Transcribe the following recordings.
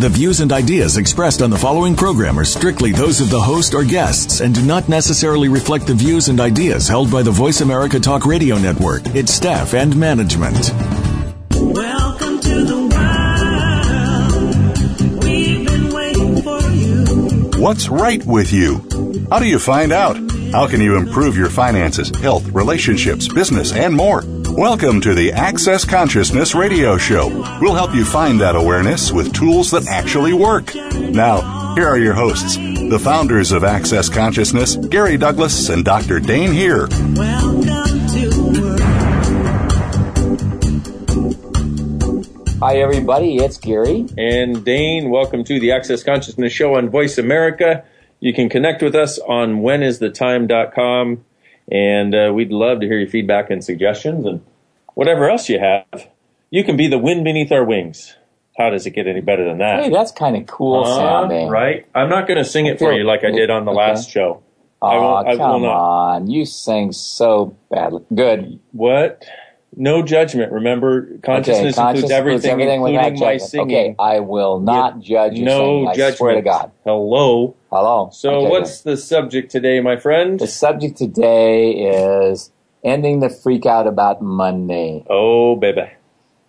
The views and ideas expressed on the following program are strictly those of the host or guests and do not necessarily reflect the views and ideas held by the Voice America Talk Radio Network, its staff, and management. Welcome to the world. We've been waiting for you. What's right with you? How do you find out? How can you improve your finances, health, relationships, business, and more? Welcome to the Access Consciousness Radio Show. We'll help you find that awareness with tools that actually work. Now, here are your hosts, the founders of Access Consciousness, Gary Douglas and Dr. Dane Heer. Welcome to. Hi, everybody. It's Gary. and Dane. Welcome to the Access Consciousness Show on Voice America. You can connect with us on whenisthetime.com, and uh, we'd love to hear your feedback and suggestions and whatever else you have. You can be the wind beneath our wings. How does it get any better than that? Hey, that's kind of cool Uh, sounding. right? I'm not going to sing it for you like I did on the Okay. last show. Oh, I won't- I will come on. You sing so badly. Good. What? No judgment. Remember, consciousness okay, includes everything, without including my singing. Okay, I will not judge you no. I judgment. swear to God. Hello. Hello. So, Okay, what's the subject today, my friend? The subject today is ending the freak out about money. Oh, baby.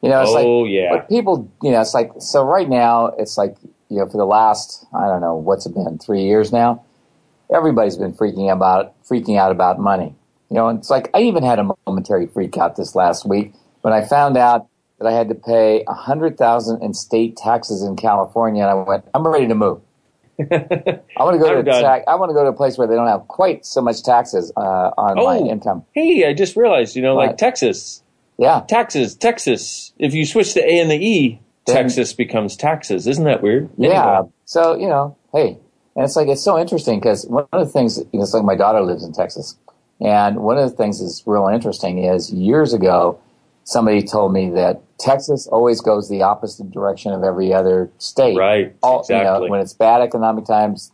You know, it's Oh, like, yeah. but people, you know, it's like, so right now, it's like, you know, for the last, I don't know, what's it been, three years now? Everybody's been freaking about, freaking out about money. You know, it's like, I even had a momentary freak out this last week when I found out that I had to pay a hundred thousand in state taxes in California, and I went, I'm ready to move. I want to go to ta- I want to go to a place where they don't have quite so much taxes uh, on my Oh. income. Hey, I just realized, you know, like Texas, Yeah, taxes, Texas. If you switch the A and the E, Then- Texas becomes taxes. Isn't that weird? Yeah. So you know, hey, and it's like it's so interesting because one of the things, you know, it's like my daughter lives in Texas, and one of the things that's real interesting is years ago, somebody told me that Texas always goes the opposite direction of every other state. Right, All, you know, exactly. when it's bad economic times,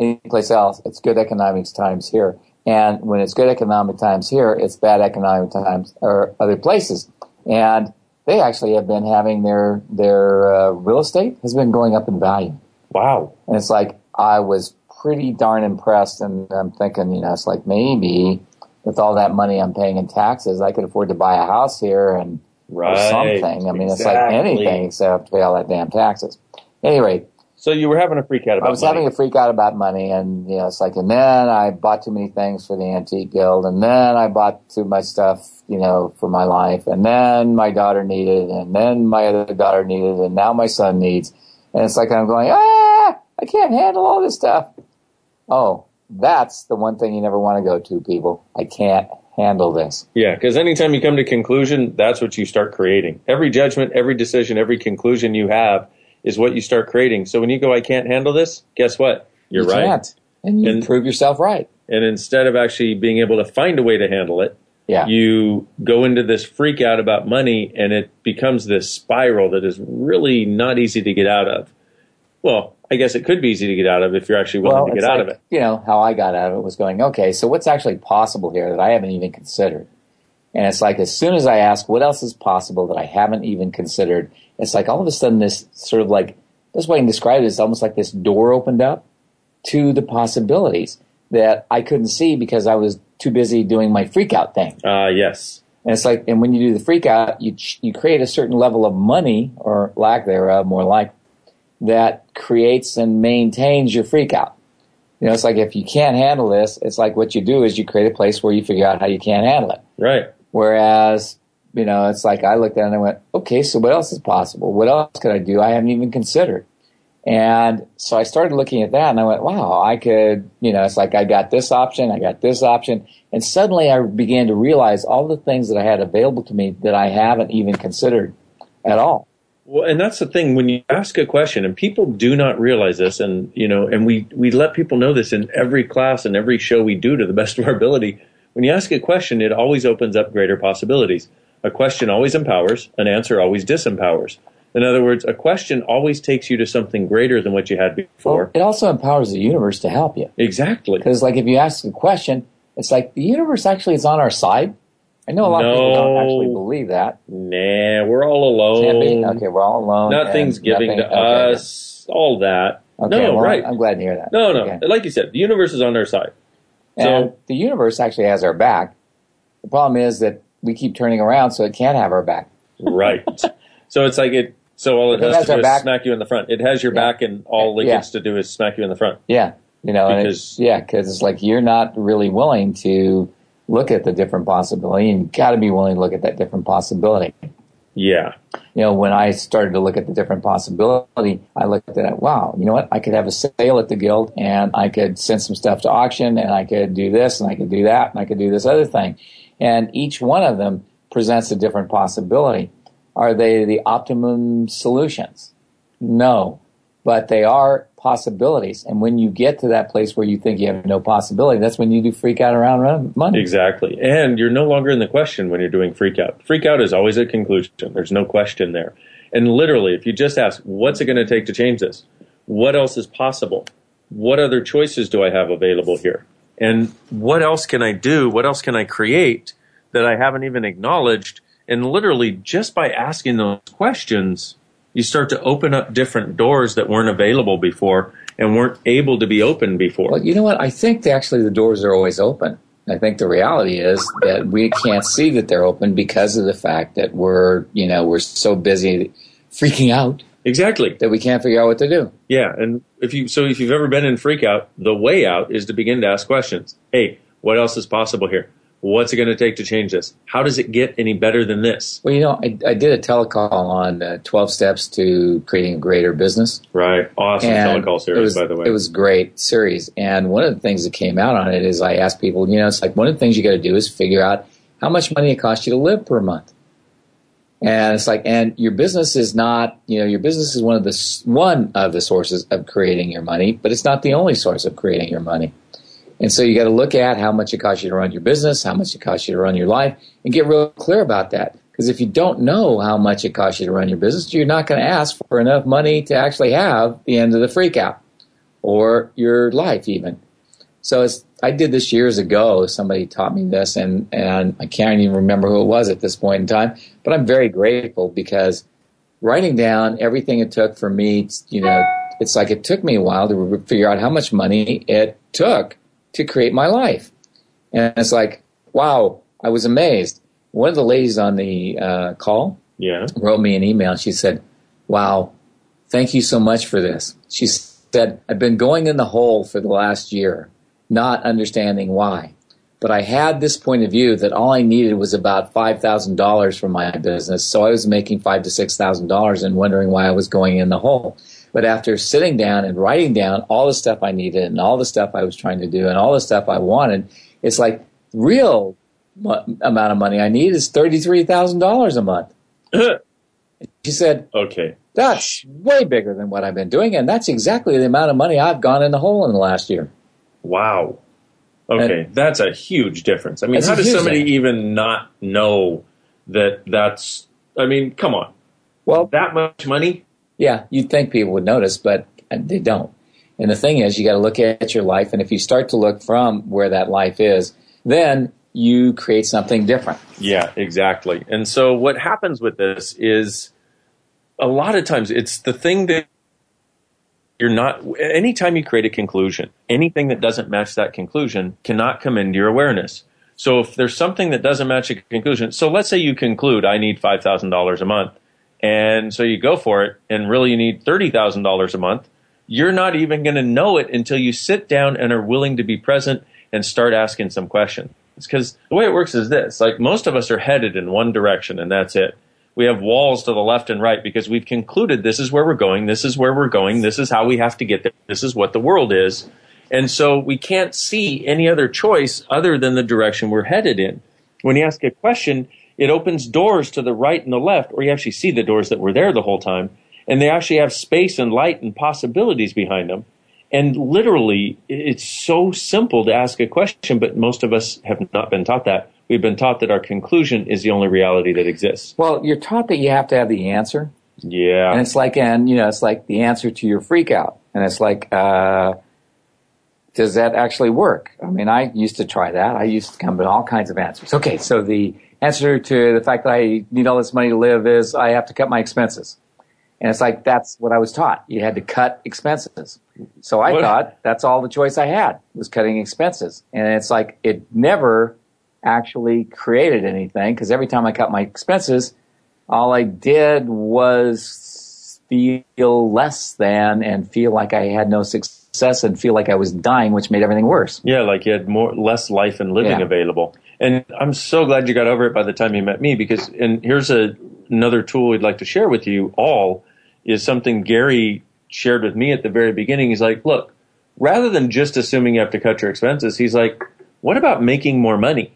anyplace else, it's good economic times here. And when it's good economic times here, it's bad economic times or other places. And they actually have been having their their uh, real estate has been going up in value. Wow. And it's like I was pretty darn impressed, and I'm thinking, you know, it's like maybe with all that money I'm paying in taxes, I could afford to buy a house here and Right. or something. I mean, it's like anything except I have to pay all that damn taxes. Anyway, So you were having a freak out about I was money. having a freak out about money, and you know, it's like, and then I bought too many things for the antique guild, and then I bought too much stuff, you know, for my life, and then my daughter needed, and then my other daughter needed, and now my son needs, and it's like I'm going, ah, I can't handle all this stuff. Oh, that's the one thing you never want to go to, people. I can't handle this. Yeah, because anytime you come to conclusion, that's what you start creating. Every judgment, every decision, every conclusion you have is what you start creating. So when you go, I can't handle this, guess what? You're you right. Can't. And you And- prove yourself right. And instead of actually being able to find a way to handle it, Yeah. you go into this freak out about money and it becomes this spiral that is really not easy to get out of. Well, I guess it could be easy to get out of if you're actually willing to get out like, of it. You know, how I got out of it was going, okay, so what's actually possible here that I haven't even considered? And it's like as soon as I ask what else is possible that I haven't even considered, it's like all of a sudden this sort of like this way I can describe it is almost like this door opened up to the possibilities that I couldn't see because I was too busy doing my freak out thing. Uh, yes. And it's like, and when you do the freak out, you you create a certain level of money or lack thereof, more like that creates and maintains your freak out. You know, it's like if you can't handle this, it's like what you do is you create a place where you figure out how you can't handle it. Right. Whereas, you know, it's like I looked at it and I went, okay, so what else is possible? What else could I do? I haven't even considered. And so I started looking at that and I went, wow, I could, you know, it's like I got this option, I got this option. And suddenly I began to realize all the things that I had available to me that I haven't even considered at all. Well, and that's the thing when you ask a question, and people do not realize this, and you know, and we we let people know this in every class and every show we do to the best of our ability. when you ask a question, it always opens up greater possibilities. A question always empowers, an answer always disempowers. In other words, a question always takes you to something greater than what you had before. Well, it also empowers the universe to help you. exactly. Because, like, if you ask a question, it's like the universe actually is on our side. I know a lot of people don't actually believe that. Nah, we're all alone. Okay, we're all alone. Nothing's giving nothing- to okay. us. All that. Okay, no, well, right. I'm glad to hear that. no, no. Okay. Like you said, the universe is on our side. And So- the universe actually has our back. The problem is that we keep turning around so it can't have our back. Right. so it's like it. So all it it has, has to do back- is smack you in the front. It has your Yeah. back, and all it Yeah. gets to do is smack you in the front. Yeah, you know, and Because- it's, yeah, because it's like you're not really willing to look at the different possibility, and you've got to be willing to look at that different possibility. Yeah. You know, when I started to look at the different possibility, I looked at it. Wow, you know what? I could have a sale at the guild, and I could send some stuff to auction, and I could do this, and I could do that, and I could do this other thing, and each one of them presents a different possibility. Are they the optimum solutions? No, but they are possibilities. And when you get to that place where you think you have no possibility, that's when you do freak out around money. Exactly. And you're no longer in the question when you're doing freak out. Freak out is always a conclusion. There's no question there. And literally, if you just ask, what's it going to take to change this? What else is possible? What other choices do I have available here? And what else can I do? What else can I create that I haven't even acknowledged? And literally, just by asking those questions, you start to open up different doors that weren't available before and weren't able to be opened before. Well, you know what? I think actually the doors are always open. I think the reality is that we can't see that they're open because of the fact that we're, you know, we're so busy freaking out exactly. that we can't figure out what to do. Yeah, and if you so if you've ever been in freak out, the way out is to begin to ask questions. Hey, what else is possible here? What's it going to take to change this? How does it get any better than this? Well, you know, I, I did a telecall on uh, 12 steps to creating a greater business. Right. Awesome And telecall series, was, by the way. It was great series. And one of the things that came out on it is I asked people, you know, it's like one of the things you got to do is figure out how much money it costs you to live per month. And it's like, and your business is not, you know, your business is one of the one of the sources of creating your money, but it's not the only source of creating your money. And so you got to look at how much it costs you to run your business, how much it costs you to run your life, and get real clear about that. Because if you don't know how much it costs you to run your business, you're not going to ask for enough money to actually have the end of the freak out or your life even. So I did this years ago. Somebody taught me this, and, and I can't even remember who it was at this point in time. But I'm very grateful because writing down everything it took for me, you know, it's like it took me a while to figure out how much money it took to create my life. And it's like, wow, I was amazed. One of the ladies on the uh, call yeah. wrote me an email. She said, wow, thank you so much for this. She said, I've been going in the hole for the last year, not understanding why. But I had this point of view that all I needed was about $5,000 for my business. So I was making five to $6,000 and wondering why I was going in the hole. But after sitting down and writing down all the stuff I needed and all the stuff I was trying to do and all the stuff I wanted, it's like real mo- amount of money I need is $33,000 a month. She said, okay. that's way bigger than what I've been doing, and that's exactly the amount of money I've gone in the hole in the last year. Wow. Okay, that's a huge difference. I mean, how does somebody thing. even not know that that's I mean, come on. Well, That much money? Yeah, you'd think people would notice, but they don't. And the thing is, you got to look at your life, and if you start to look from where that life is, then you create something different. Yeah, exactly. And so what happens with this is a lot of times it's the thing that you're not anytime you create a conclusion, anything that doesn't match that conclusion cannot come into your awareness. So if there's something that doesn't match a conclusion, so let's say you conclude I need $5,000 a month and so you go for it and really you need $30,000 a month, you're not even going to know it until you sit down and are willing to be present and start asking some questions. It's because the way it works is this like most of us are headed in one direction and that's it. We have walls to the left and right because we've concluded this is where we're going, this is where we're going, this is how we have to get there, this is what the world is. And so we can't see any other choice other than the direction we're headed in. When you ask a question, it opens doors to the right and the left, or you actually see the doors that were there the whole time, and they actually have space and light and possibilities behind them. And literally, it's so simple to ask a question, but most of us have not been taught that. We've been taught that our conclusion is the only reality that exists. Well, you're taught that you have to have the answer, Yeah. and it's like, and you know, it's like the answer to your freak out, and it's like, uh, does that actually work? I mean, I used to try that. I used to come with all kinds of answers. Okay, so the answer to the fact that I need all this money to live is I have to cut my expenses. And it's like that's what I was taught. You had to cut expenses. So I What- thought that's all the choice I had was cutting expenses. And it's like it never actually created anything because every time I cut my expenses, all I did was feel less than and feel like I had no success and feel like I was dying, which made everything worse. Yeah, like you had more less life and living Yeah. available. And I'm so glad you got over it by the time you met me because and here's a another tool we'd like to share with you all is something Gary shared with me at the very beginning. He's like, look, rather than just assuming you have to cut your expenses, he's like, what about making more money?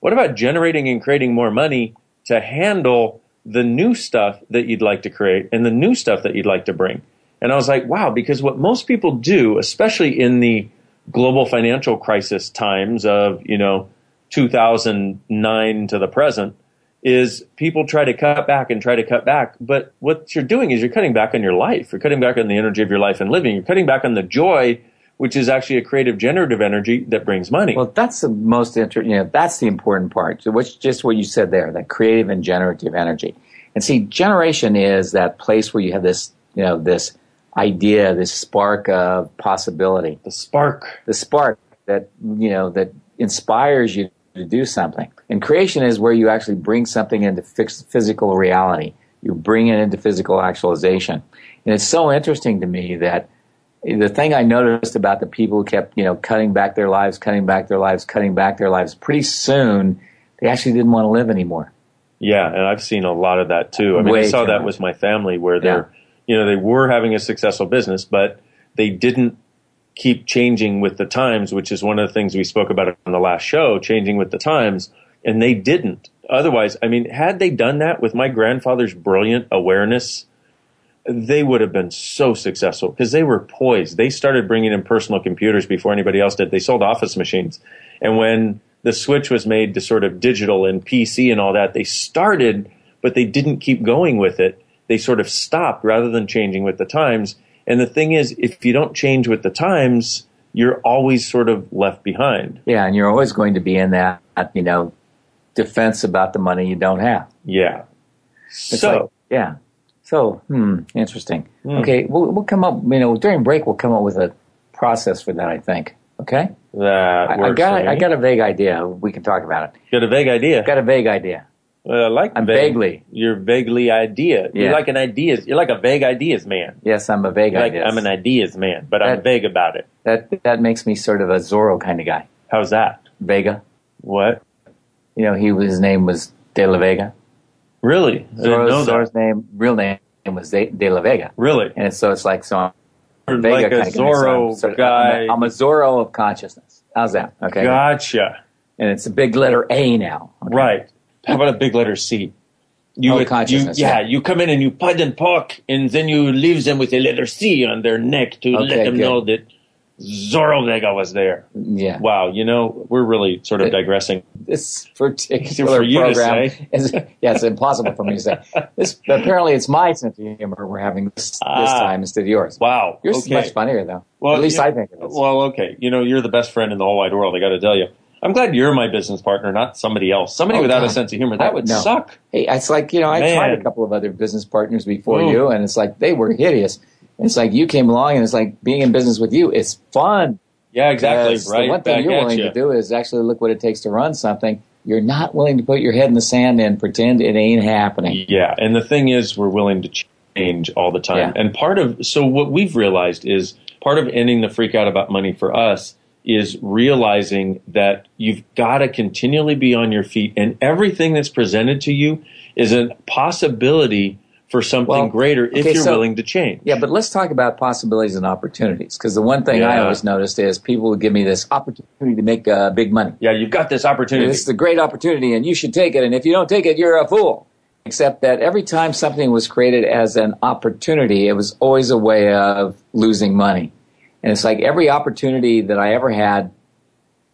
What about generating and creating more money to handle the new stuff that you'd like to create and the new stuff that you'd like to bring? And I was like, wow, because what most people do, especially in the global financial crisis times of, you know, 2009 to the present, is people try to cut back and try to cut back. But what you're doing is you're cutting back on your life. You're cutting back on the energy of your life and living. You're cutting back on the joy, which is actually a creative generative energy that brings money. Well, that's the most inter- you know, that's the important part. So which just what you said there, that creative and generative energy. And see, generation is that place where you have this, you know, this idea, this spark of possibility, the spark. the spark that, you know, that inspires you to do something. And creation is where you actually bring something into fix- physical reality. You bring it into physical actualization. And it's so interesting to me that the thing I noticed about the people who kept, you know, cutting back their lives, cutting back their lives, cutting back their lives, pretty soon they actually didn't want to live anymore. Yeah, and I've seen a lot of that too. I mean, I saw that much. with my family where they're, you know, they were having a successful business, but they didn't keep changing with the times, which is one of the things we spoke about on the last show, changing with the times, and they didn't. Otherwise, I mean, had they done that with my grandfather's brilliant awareness, they would have been so successful because they were poised. They started bringing in personal computers before anybody else did. They sold office machines. And when the switch was made to sort of digital and PC and all that, they started, but they didn't keep going with it. They sort of stopped rather than changing with the times. And the thing is, if you don't change with the times, you're always sort of left behind. Yeah, and you're always going to be in that, you know, defense about the money you don't have. Yeah. It's so, like, yeah. So, hmm, interesting. Hmm. Okay, we'll, we'll come up, you know, during break, we'll come up with a process for that, I think. Okay? that I, I got. I got a vague idea. We can talk about it. Got a vague idea. Got a vague idea. Well, I like I'm vague- vaguely. You're vaguely idea. You're like an ideas. You're like a vague ideas man. Yes, I'm a vague like idea. I'm an ideas man, but I'm vague about it. that, that makes me sort of a Zorro kind of guy. How's that? Vega. What? You know, he his name was De La Vega. Really? I didn't know Zorro's. Zorro's name, real name was De, De La Vega. Really? And so it's like, so I'm Vega like a kind of guy. So I'm Zorro of- guy. I'm a, I'm a Zorro of consciousness. How's that? Okay. Gotcha. And it's a big letter A now. Okay. Right. How about a big letter C? You, Oh, you yeah, yeah. you come in and you put and poke, and then you leave them with a letter C on their neck to Okay, let them good. know that Zorro Vega was there. Yeah. Wow, you know, we're really sort of digressing. This particular For program is yeah, it's impossible for me to say. This apparently it's my sense of humor we're having this, this Ah. time instead of yours. Wow. Yours is much funnier though. Well, At least you- I think it is. Well, okay. You know, you're the best friend in the whole wide world. I got to tell you. I'm glad you're my business partner, not somebody else. Somebody Oh, without a sense of humor. That oh, would No. suck. Hey, it's like you know I Man. tried a couple of other business partners before Ooh. you, and it's like they were hideous. And it's like you came along, and it's like being in business with you. It's fun. Yeah, exactly. Right. The one thing you're willing you. to do is actually look what it takes to run something. You're not willing to put your head in the sand and pretend it ain't happening. Yeah, and the thing is, we're willing to change all the time. Yeah. And part of so what we've realized is part of ending the freak out about money for us is realizing that you've got to continually be on your feet, and everything that's presented to you is a possibility for something Well, greater if okay, you're so- willing to change. Yeah, but let's talk about possibilities and opportunities. Because the one thing I always noticed is people would give me this opportunity to make uh, big money. Yeah, you've got this opportunity. This is a great opportunity, and you should take it. And if you don't take it, you're a fool. Except that every time something was created as an opportunity, it was always a way of losing money. And it's like every opportunity that I ever had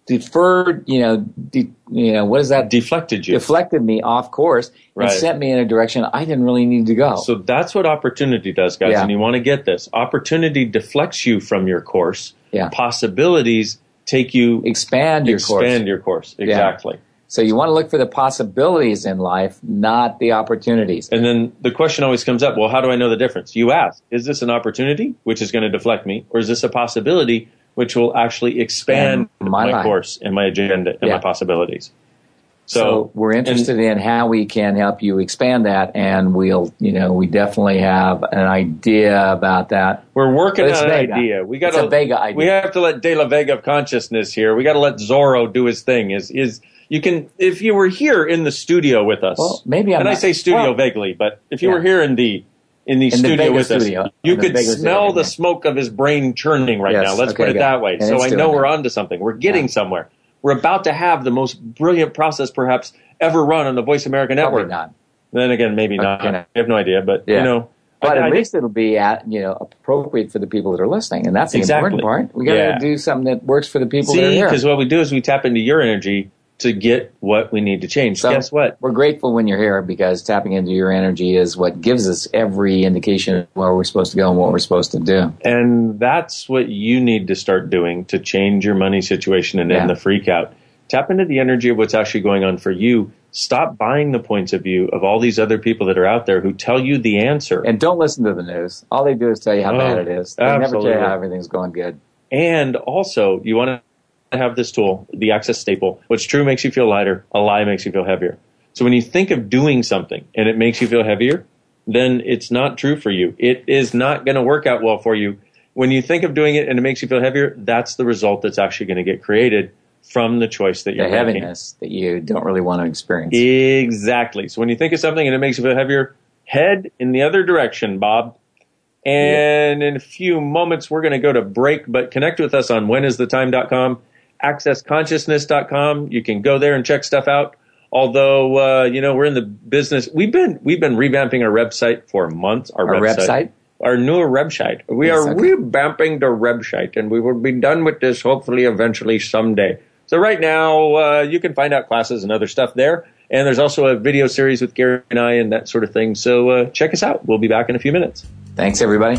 deferred, you know, de, you know, what is that? Deflected you. Deflected me off course Right. and sent me in a direction I didn't really need to go. So that's what opportunity does, guys. Yeah. And you want to get this. Opportunity deflects you from your course. Yeah. Possibilities take you expand your course. expand your course. Exactly. So you want to look for the possibilities in life, not the opportunities. And then the question always comes up, well, how do I know the difference? You ask, is this an opportunity which is going to deflect me or is this a possibility which will actually expand And my my, course and my agenda and Yeah. my possibilities? So, So, we're interested in how we can help you expand that, and we'll, you know, we definitely have an idea about that. We're working on an Vega. idea. We got It's a Vega idea. We have to let De La Vega of consciousness here. We got to let Zorro do his thing. Is is you can if you were here in the studio with us. Well, maybe I'm and I say studio well- vaguely, but if you Yeah. were here in the in the the studio Vega with studio. us, you In the could smell the smoke of his brain churning right Yes, now. Let's okay, put it that way. So I know we're onto something. We're getting Yeah. somewhere. We're about to have the most brilliant process perhaps ever run on the Voice America Probably Network. not. Then again, maybe not. Okay. I have no idea, but Yeah. you know. But I- at I least it'll be at, you know, appropriate for the people that are listening. And that's the Exactly. important part. We got to Yeah. do something that works for the people that are See, here. because what we do is we tap into your energy to get what we need to change. So Guess what? We're grateful when you're here because tapping into your energy is what gives us every indication of where we're supposed to go and what we're supposed to do. And that's what you need to start doing to change your money situation and Yeah. end the freak out. Tap into the energy of what's actually going on for you. Stop buying the points of view of all these other people that are out there who tell you the answer. And don't listen to the news. All they do is tell you how Oh, bad it is. They never tell you how everything's going good. And also, you want to have this tool, the Access Staple. What's true makes you feel lighter. A lie makes you feel heavier. So when you think of doing something and it makes you feel heavier, then it's not true for you. It is not going to work out well for you. When you think of doing it and it makes you feel heavier, that's the result that's actually going to get created from the choice that you're making. heaviness that you don't really want to experience. Exactly. So when you think of something and it makes you feel heavier, head in the other direction, Bob. And in a few moments, we're going to go to break, but connect with us on whenisthetime.com, accessconsciousness.com. You can go there and check stuff out. Although, uh, you know, we're in the business. We've been, we've been revamping our website for months. Our, Our website? Our newer website. We Yes, are okay. revamping the website and we will be done with this hopefully eventually someday. So right now, uh, you can find out classes and other stuff there. And there's also a video series with Gary and I and that sort of thing. So uh, check us out. We'll be back in a few minutes. Thanks, everybody.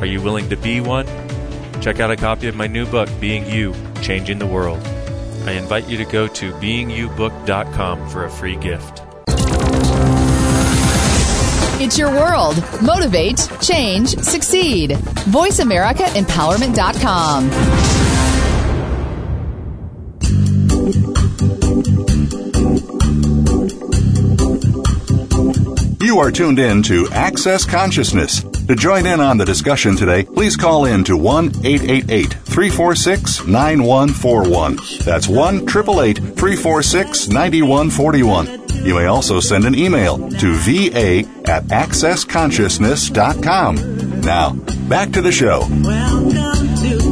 Are you willing to be one? Check out a copy of my new book, Being You Changing the World. I invite you to go to beingyoubook.com for a free gift. It's your world. Motivate, change, succeed. VoiceAmericaEmpowerment.com. You are tuned in to Access Consciousness. To join in on the discussion today, please call in to 1 888 346 9141. That's 1 888 346 9141. You may also send an email to va at accessconsciousness.com. Now, back to the show. Welcome to.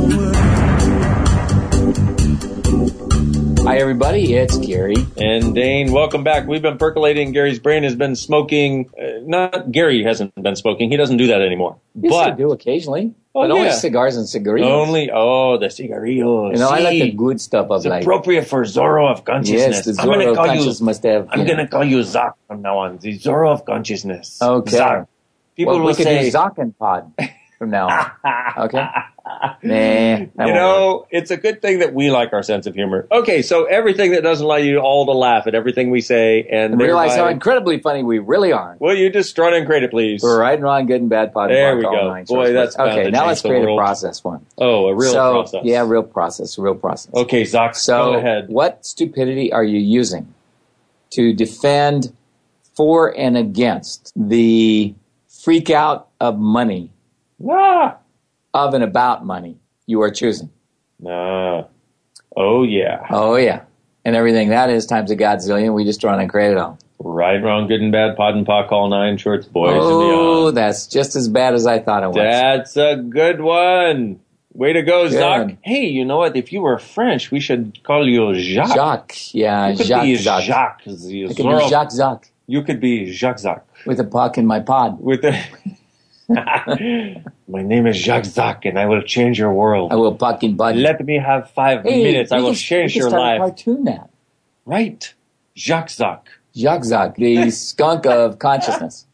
Hi, everybody. It's Gary. And Dane, welcome back. We've been percolating. Gary's brain has been smoking. Uh, Not Gary hasn't been smoking. He doesn't do that anymore. Yes, but I do occasionally, Oh, but only yeah. cigars and cigarillos. only oh the cigarillos. you know, I like the good stuff of It's life. appropriate for Zorro of consciousness. Yes, the I'm gonna Zorro call consciousness you. must have. I'm gonna call you Zoc from now on. The Zorro of consciousness. Okay. Zoc. People well, will we could say. do and Pod from now on. Okay. Nah, you know, it's a good thing that we like our sense of humor. Okay, so everything that doesn't allow you all to laugh at everything we say and And realize how incredibly funny we really are. Will you just run and create it, please? We're right and wrong, good and bad, pod and There we go. nine Boy, that's okay. Now let's create a process him. Oh, a real so, process. Yeah, real process, real process. Okay, Zoc, So, go ahead. what stupidity are you using to defend for and against the freak out of money, Ah, of and about money you are choosing? nah. Oh yeah. Oh, yeah. And everything that is times a godzillion, we just run and create it all. Right, wrong, good and bad, pod and pock, all nine shorts, boys oh, that's just as bad as I thought it was. That's a good one. Way to go, Good. Zoc. Hey, you know what? If you were French, we should call you Jacques. Jacques. Yeah, You could Jacques. be Jacques. Jacques. I could be Jacques Jacques You could be Jacques Zoc. with a puck in my pod. With the My name is Jacques Zoc, and I will change your world. I will puck in bud. Let me have five Hey, minutes. I will can- change we can your start life. A cartoon that. Right. Jacques Zoc. Jacques Jacques, the skunk of consciousness.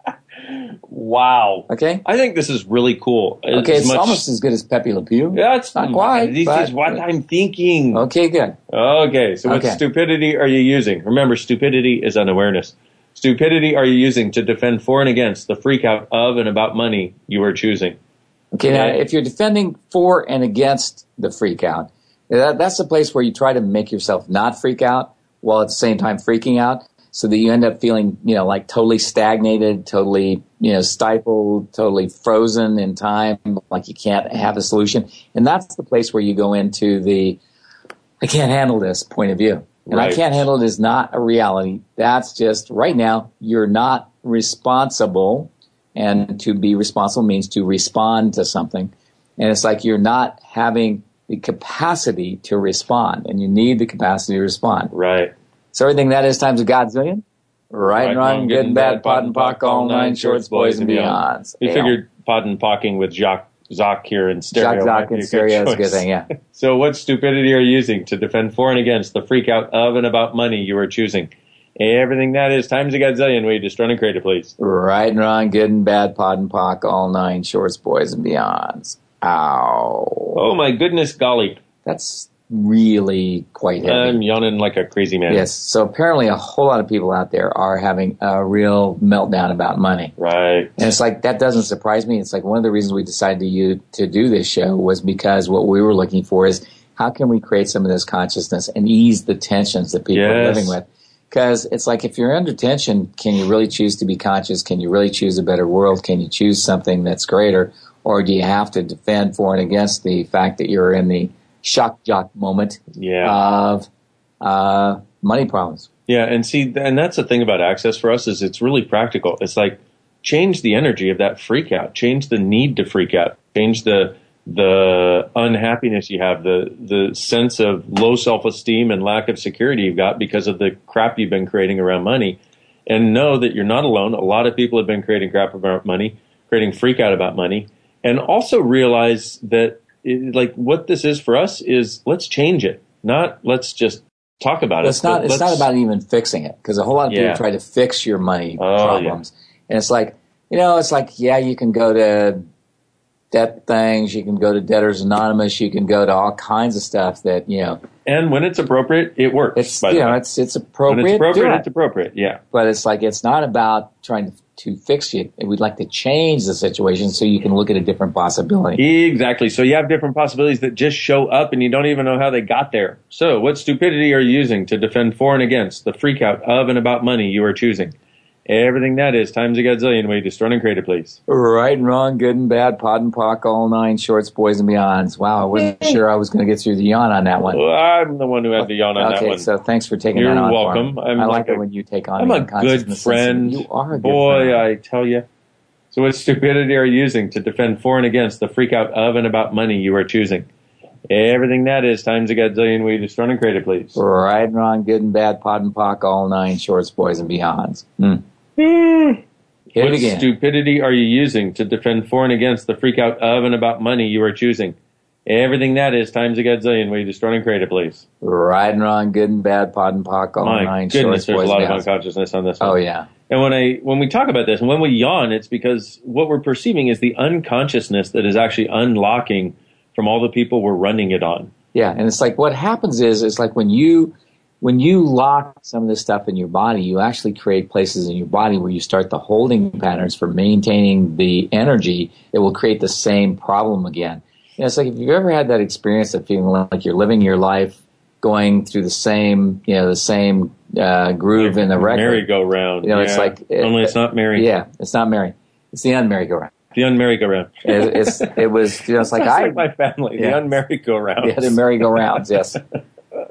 Wow. Okay. I think this is really cool. Okay, it's much- almost as good as Pepe Le Pew. Yeah, it's not quite. This but- is what I'm thinking. Okay, good. Okay, so what stupidity are you using? Remember, stupidity is unawareness. Stupidity are you using to defend for and against the freak out of and about money you are choosing? Okay, now if you're defending for and against the freak out, that, that's the place where you try to make yourself not freak out while at the same time freaking out so that you end up feeling, you know, like totally stagnated, totally, you know, stifled, totally frozen in time, like you can't have a solution. And that's the place where you go into the, I can't handle this point of view. And I can't handle it is not a reality. That's just right now, you're not responsible. And to be responsible means to respond to something. And it's like you're not having the capacity to respond, and you need the capacity to respond. Right. So everything that is times a godzillion, right, and wrong, good and bad, pot and pock, all nine shorts, boys and beyonds. We figured pot and pocking with Jacques Zoc here in stereo. Zoc be in a good stereo is a good thing, yeah. So, what stupidity are you using to defend for and against the freak out of and about money you are choosing? Everything that is times a godzillion. Will you just run and create it, please? Right and wrong, good and bad, pot and pock, all nine shorts, boys and beyonds. Ow. Oh my goodness, golly! That's really quite heavy. I'm yawning like a crazy man. Yes. So apparently, a whole lot of people out there are having a real meltdown about money. Right. And it's like that doesn't surprise me. It's like one of the reasons we decided to you to do this show was because what we were looking for is how can we create some of this consciousness and ease the tensions that people are living with. Because it's like if you're under tension, can you really choose to be conscious? Can you really choose a better world? Can you choose something that's greater? Or do you have to defend for and against the fact that you're in the shock jock moment Yeah. of uh, money problems? Yeah, and see, and that's the thing about access for us is it's really practical. It's like change the energy of that freak out, change the need to freak out, change the the unhappiness you have, the the sense of low self esteem and lack of security you've got because of the crap you've been creating around money, and know that you're not alone. A lot of people have been creating crap about money, creating freak out about money, and also realize that it, like what this is for us is let's change it, not let's just talk about It's it. not. It's not about even fixing it because a whole lot of Yeah. people try to fix your money Oh, problems, and it's like you know, it's like yeah, you can go to debt things, you can go to Debtors Anonymous, you can go to all kinds of stuff that you know. And when it's appropriate, it works. It's you know, it's it's when appropriate. it's appropriate, it. it's appropriate. Yeah. but it's like it's not about trying to, to fix you. We'd like to change the situation so you can look at a different possibility. Exactly. So you have different possibilities that just show up and you don't even know how they got there. So what stupidity are you using to defend for and against the freak out of and about money you are choosing? Everything that is times a gazillion way to run and create it, please. Right and wrong, good and bad, pod and pock, all nine, shorts, boys and beyonds. Wow, I wasn't sure I was going to get through the yawn on that one. Well, I'm the one who had the yawn on okay, that one. Okay, so thanks for taking You're that on. for welcome. me. I'm I like like it when you take on I'm a good friend. You are a good Boy, friend. I tell you. So what stupidity are you using to defend for and against the freak out of and about money you are choosing? Everything that is times a gazillion way to run and create it, please. Right and wrong, good and bad, pod and pock, all nine, shorts, boys and beyonds. Hmm. Hit what again. stupidity are you using to defend for and against the freak out of and about money you are choosing? Everything that is times a gazillion way to run and create it, please. right and wrong, good and bad, pod and pock, all My nine, goodness, shorts, there's a lot and of beyonds. unconsciousness on this one. Oh yeah. And when I when we talk about this and when we yawn, it's because what we're perceiving is the unconsciousness that is actually unlocking from all the people we're running it on. Yeah, and it's like what happens is it's like when you when you lock some of this stuff in your body, you actually create places in your body where you start the holding patterns for maintaining the energy It will create the same problem again. And it's like if you've ever had that experience of feeling like you're living your life going through the same, you know, the same uh, groove in the record. Merry-go-round. You know, it's Yeah. like only it's not merry. Yeah, it's not merry. It's the unmerry-go-round. The unmerry-go-round. It, it's it was you know it's like I like my family. Yeah. The unmerry-go-round. Yeah, the merry-go-rounds. Yes.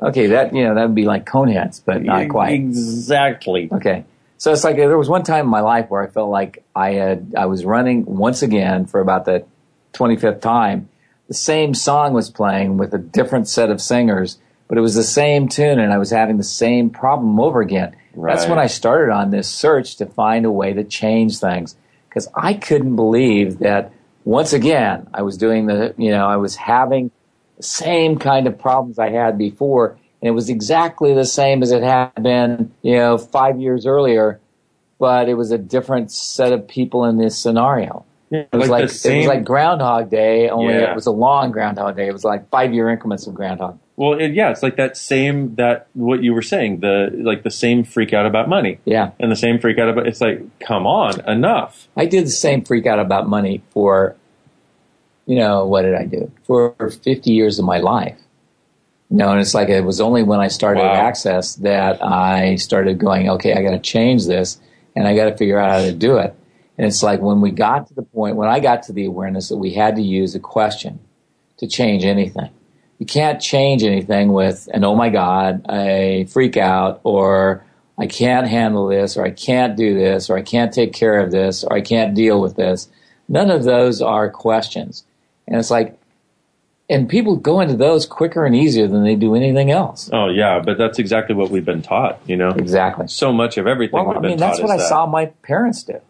Okay, that you know that would be like coneheads, but not quite. Exactly. Okay, so it's like there was one time in my life where I felt like I had I was running once again for about the twenty fifth time. The same song was playing with a different set of singers, but it was the same tune, and I was having the same problem over again. That's when I started on this search to find a way to change things because I couldn't believe that once again I was doing the you know I was having the same kind of problems I had before, and it was exactly the same as it had been you know five years earlier, but it was a different set of people in this scenario. Yeah, It was like like, the it was like Groundhog Day, only Yeah. it was a long Groundhog Day. It was like five year increments of Groundhog. Well, it, yeah, it's like that same that what you were saying, the like the same freak out about money, Yeah, and the same freak out about. It's like, come on, enough. I did the same freak out about money for, you know, what did I do for fifty years of my life? You know, and it's like it was only when I started Wow. Access that I started going, okay, I got to change this, and I got to figure out how to do it. And it's like when we got to the point, when I got to the awareness that we had to use a question to change anything. You can't change anything with an oh my god, a freak out, or I can't handle this, or I can't do this, or I can't take care of this, or I can't deal with this. None of those are questions. And it's like, and people go into those quicker and easier than they do anything else. Oh yeah, but that's exactly what we've been taught. You know, Exactly. so much of everything Well, we've I mean, that's what I that. saw my parents do.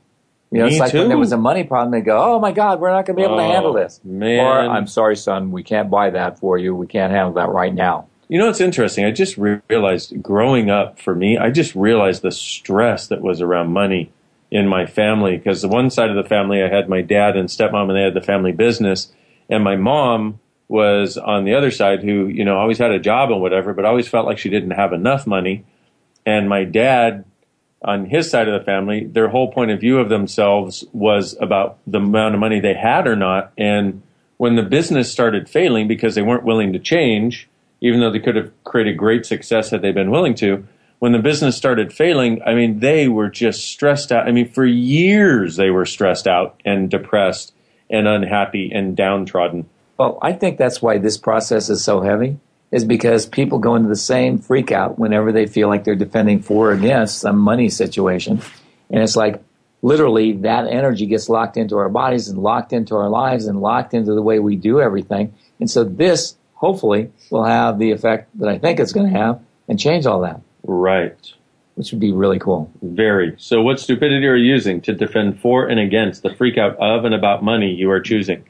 You know, Me it's like when there was a money problem, they go, "Oh my God, we're not going to be able to Oh, handle this." man. Or, "I'm sorry, son, we can't buy that for you. We can't handle that right now." You know, it's interesting. I just realized growing up for me, I just realized the stress that was around money in my family. Because the one side of the family, I had my dad and stepmom, and they had the family business, and my mom was on the other side, who you know always had a job and whatever, but always felt like she didn't have enough money. And my dad, on his side of the family, their whole point of view of themselves was about the amount of money they had or not. And when the business started failing because they weren't willing to change, even though they could have created great success had they been willing to, when the business started failing, I mean, they were just stressed out. I mean, for years they were stressed out and depressed and unhappy and downtrodden. Well, I think that's why this process is so heavy, is because people go into the same freak out whenever they feel like they're defending for or against some money situation. And it's like literally that energy gets locked into our bodies and locked into our lives and locked into the way we do everything. And so this hopefully will have the effect that I think it's going to have and change all that, Right. which would be really cool. Very. So, what stupidity are you using to defend for and against the freak out of and about money you are choosing?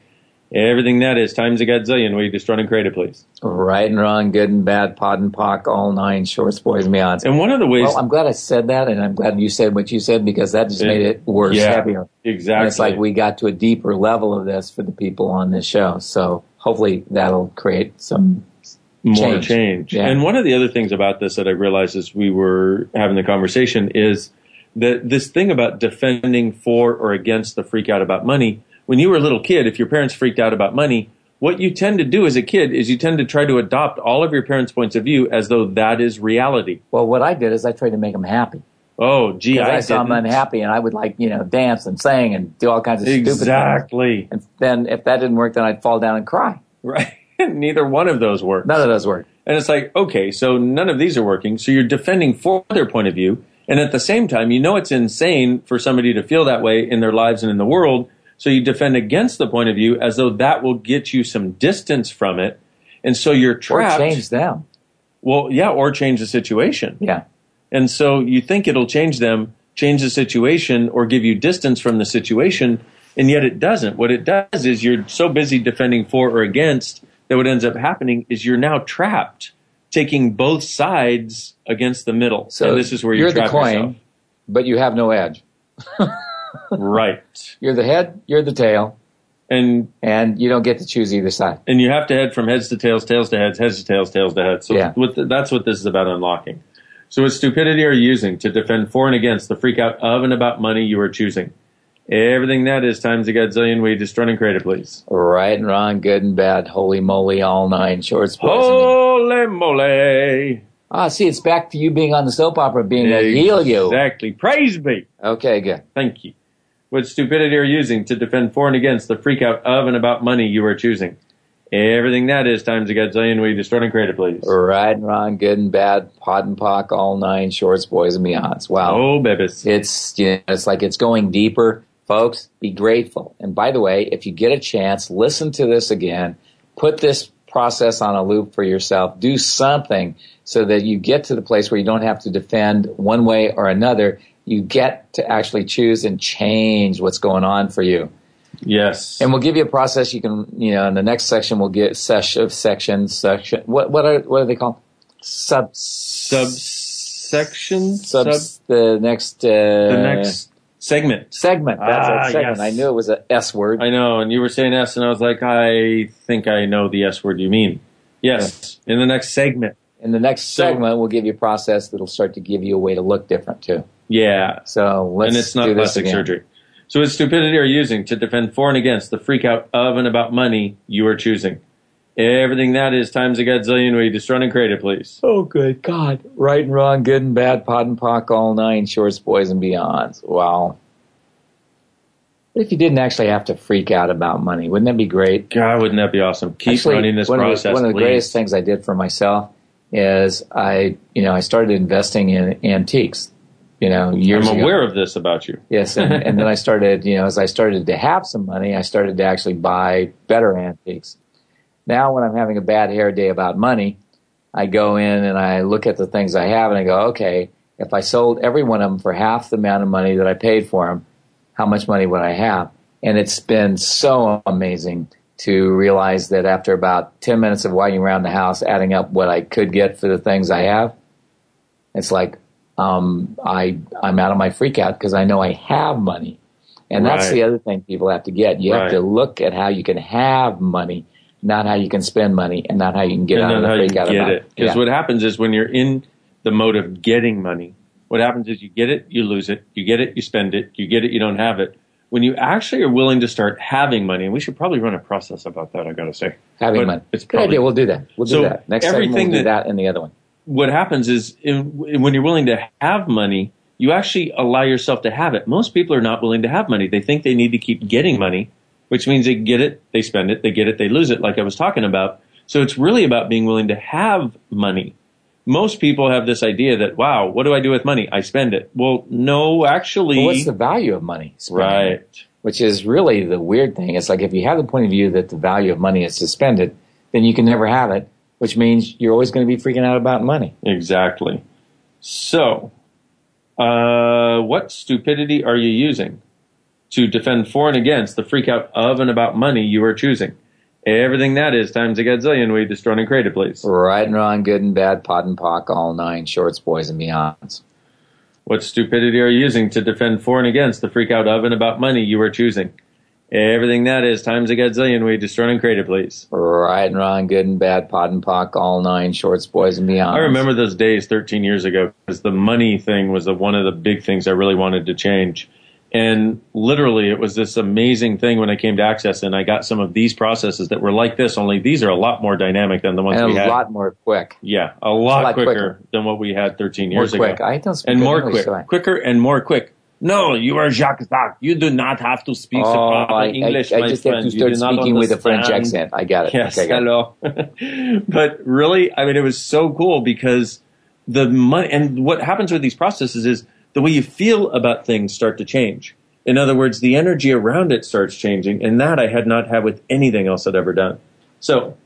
Everything that is times a godzillion. Will you destroy and create it, please? Right and wrong, good and bad, pod and pock, all nine shorts, boys and beyonds. And one of the ways, Well, I'm glad I said that, and I'm glad you said what you said because that just Yeah. made it worse, Yeah, heavier. exactly. And it's like we got to a deeper level of this for the people on this show. So hopefully that'll create some more change. change. Yeah. And one of the other things about this that I realized as we were having the conversation is that this thing about defending for or against the freak out about money. When you were a little kid, if your parents freaked out about money, what you tend to do as a kid is you tend to try to adopt all of your parents' points of view as though that is reality. Well, what I did is I tried to make them happy. Oh, gee, I, I, saw them unhappy, and I would like you know dance and sing and do all kinds of stupid. Exactly. And then if that didn't work, then I'd fall down and cry. Right. Neither one of those works. None of those work. And it's like, okay, so none of these are working. So you're defending for their point of view. And at the same time, you know it's insane for somebody to feel that way in their lives and in the world. So you defend against the point of view as though that will get you some distance from it. And so you're trapped. Or change them. Well, yeah, or change the situation. Yeah. And so you think it'll change them, change the situation, or give you distance from the situation, and yet it doesn't. What it does is you're so busy defending for or against that what ends up happening is you're now trapped, taking both sides against the middle. So and this is where you you're the coin, yourself. but you have no edge. Right. You're the head, you're the tail, And and you don't get to choose either side. and you have to head from heads to tails, tails to heads, heads to tails, tails to heads. So Yeah. the, that's what this is about unlocking. So what stupidity are you using to defend for and against the freak out of and about money you are choosing? Everything that is times a godzillion way destroy and create it, please. Right and wrong, good and bad, holy moly, all nine shorts. Holy moly! Ah, see, it's back to you being on the soap opera, being a heel you. Exactly. Praise be. Okay, good. Thank you. What stupidity are you using to defend for and against the freak out of and about money you are choosing? Everything that is times a godzillion way destroy and create it, please. Right and wrong, good and bad, POD and POC, all nine shorts, boys and beyonds. Wow. Oh, babies. It's you know, it's like it's going deeper, folks. Be grateful. And by the way, if you get a chance, listen to this again. Put this process on a loop for yourself. Do something so that you get to the place where you don't have to defend one way or another. You get to actually choose and change what's going on for you. Yes. And we'll give you a process you can, you know, in the next section we'll get sesh of section, section. What what are what are they called? Sub Subsection? sub, Sub, the next uh, the next segment. segment. That's Ah, it, segment. yes. I knew it was a S word. I know, and you were saying S, and I was like, I think I know the S word you mean. Yes, in the next segment. In the next So- segment, we'll give you a process that'll start to give you a way to look different too. Yeah, So let's and it's not do this plastic again. surgery. So what stupidity are you using to defend for and against the freak out of and about money you are choosing? Everything that is times a godzillion way destroy and create it, please. Oh, good God! Right and wrong, good and bad, POD and POC, all nine shorts, boys and beyonds. Wow. What if you didn't actually have to freak out about money? Wouldn't that be great? God, wouldn't that be awesome? Keep Actually, running this one process, Of the, one of the please. greatest things I did for myself is I, you know, I started investing in antiques. You know, years I'm ago. aware of this about you. Yes, and, and then I started, you know, as I started to have some money, I started to actually buy better antiques. Now, when I'm having a bad hair day about money, I go in and I look at the things I have and I go, okay, if I sold every one of them for half the amount of money that I paid for them, how much money would I have? And it's been so amazing to realize that after about 10 minutes of walking around the house, adding up what I could get for the things I have, it's like um, I I'm out of my freak out because I know I have money, and that's Right. the other thing people have to get. You have to look at how you can have money, not how you can spend money, and not how you can get out of the freak out get about it. Because Yeah. what happens is when you're in the mode of getting money, what happens is you get it, you lose it. You get it, you spend it. You get it, you don't have it. When you actually are willing to start having money, and we should probably run a process about that, I gotta say. having But money. It's Good idea. We'll do that. We'll do So that next time. We'll do that- that and the other one. What happens is in, when you're willing to have money, you actually allow yourself to have it. Most people are not willing to have money. They think they need to keep getting money, which means they get it, they spend it, they get it, they lose it, like I was talking about. So it's really about being willing to have money. Most people have this idea that, wow, what do I do with money? I spend it. Well, no, actually, But what's the value of money? Spending right. Which is really the weird thing. It's like if you have the point of view that the value of money is to spend it, then you can never have it, which means you're always going to be freaking out about money. Exactly. So, uh, what stupidity are you using to defend for and against the freak out of and about money you are choosing. Everything that is times a gazillion we destroy and created, please. Right and wrong, good and bad, POD and POC, all nine, shorts, boys, and beyonds. What stupidity are you using to defend for and against the freak out of and about money you are choosing? Everything that is times a gazillion we destroy and created, please. Right and wrong, good and bad, POD and POC, all nine, shorts, boys, and beyond. I remember those days 13 years ago because the money thing was the, one of the big things I really wanted to change. And literally, it was this amazing thing when I came to Access and I got some of these processes that were like this, only these are a lot more dynamic than the ones and we a had. lot more quick. Yeah, a lot, A lot quicker, quicker. than what we had 13 years More years quick. ago. I don't speak and more English, quick, so I- quicker and more quick. No, you are Jacques Jacques. You do not have to speak the Oh, proper I, English, I, I my just friend. have to start speaking with a French accent. I got it. Yes, Okay, I got it. hello. but really, I mean, it was so cool because the money and what happens with these processes is the way you feel about things start to change. In other words, the energy around it starts changing, and that I had not had with anything else I'd ever done. So,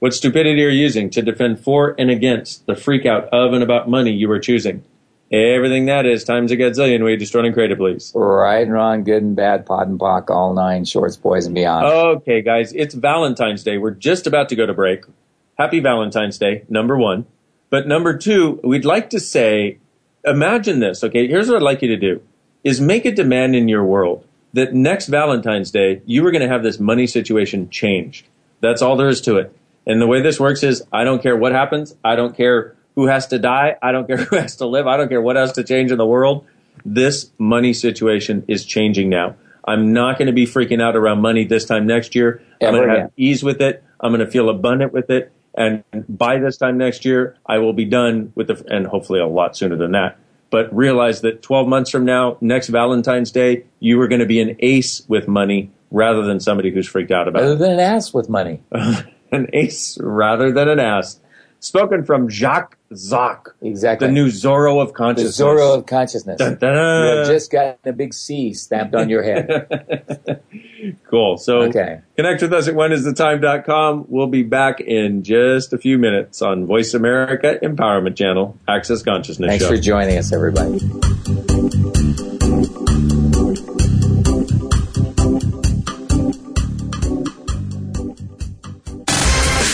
what stupidity are you using to defend for and against the freak out of and about money you are choosing? Everything that is times a gazillion we destroy and created, please. Right and wrong, good and bad, POD and POC, all nine, shorts, boys, and beyond. Okay, guys, it's Valentine's Day. We're just about to go to break. Happy Valentine's Day, number one. But number two, we'd like to say, imagine this, okay? Here's what I'd like you to do is make a demand in your world that next Valentine's Day, you are going to have this money situation changed. That's all there is to it. And the way this works is I don't care what happens. I don't care who has to die. I don't care who has to live. I don't care what has to change in the world. This money situation is changing now. I'm not going to be freaking out around money this time next year. I'm going to have ease with it. I'm going to feel abundant with it. And by this time next year, I will be done with the, and hopefully a lot sooner than that. But realize that 12 months from now, next Valentine's Day, you are going to be an ace with money rather than somebody who's freaked out about it Other than an ass with money. an ace rather than an ass. Spoken from Jacques Zoc, Exactly. the new Zorro of consciousness. The. Zorro of consciousness. Dun, dun, You dun. have just gotten a big C stamped on your head. cool. So Okay. connect with us at whenisthetime.com. We'll be back in just a few minutes on Voice America Empowerment Channel, Access Consciousness Thanks Show. for joining us, everybody.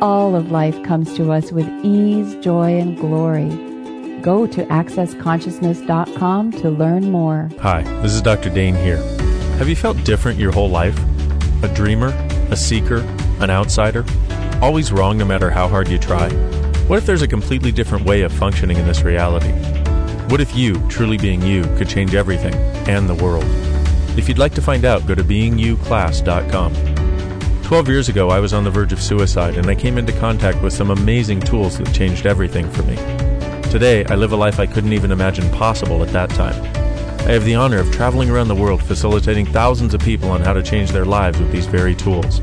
All of life comes to us with ease, joy, and glory. Go to AccessConsciousness.com to learn more. Hi, this is Dr. Dane Heer. Have you felt different your whole life? A dreamer? A seeker? An outsider? Always wrong no matter how hard you try? What if there's a completely different way of functioning in this reality? What if you, truly being you, could change everything and the world? If you'd like to find out, go to beingyouclass.com. Twelve years ago, I was on the verge of suicide, and I came into contact with some amazing tools that changed everything for me. Today, I live a life I couldn't even imagine possible at that time. I have the honor of traveling around the world facilitating thousands of people on how to change their lives with these very tools.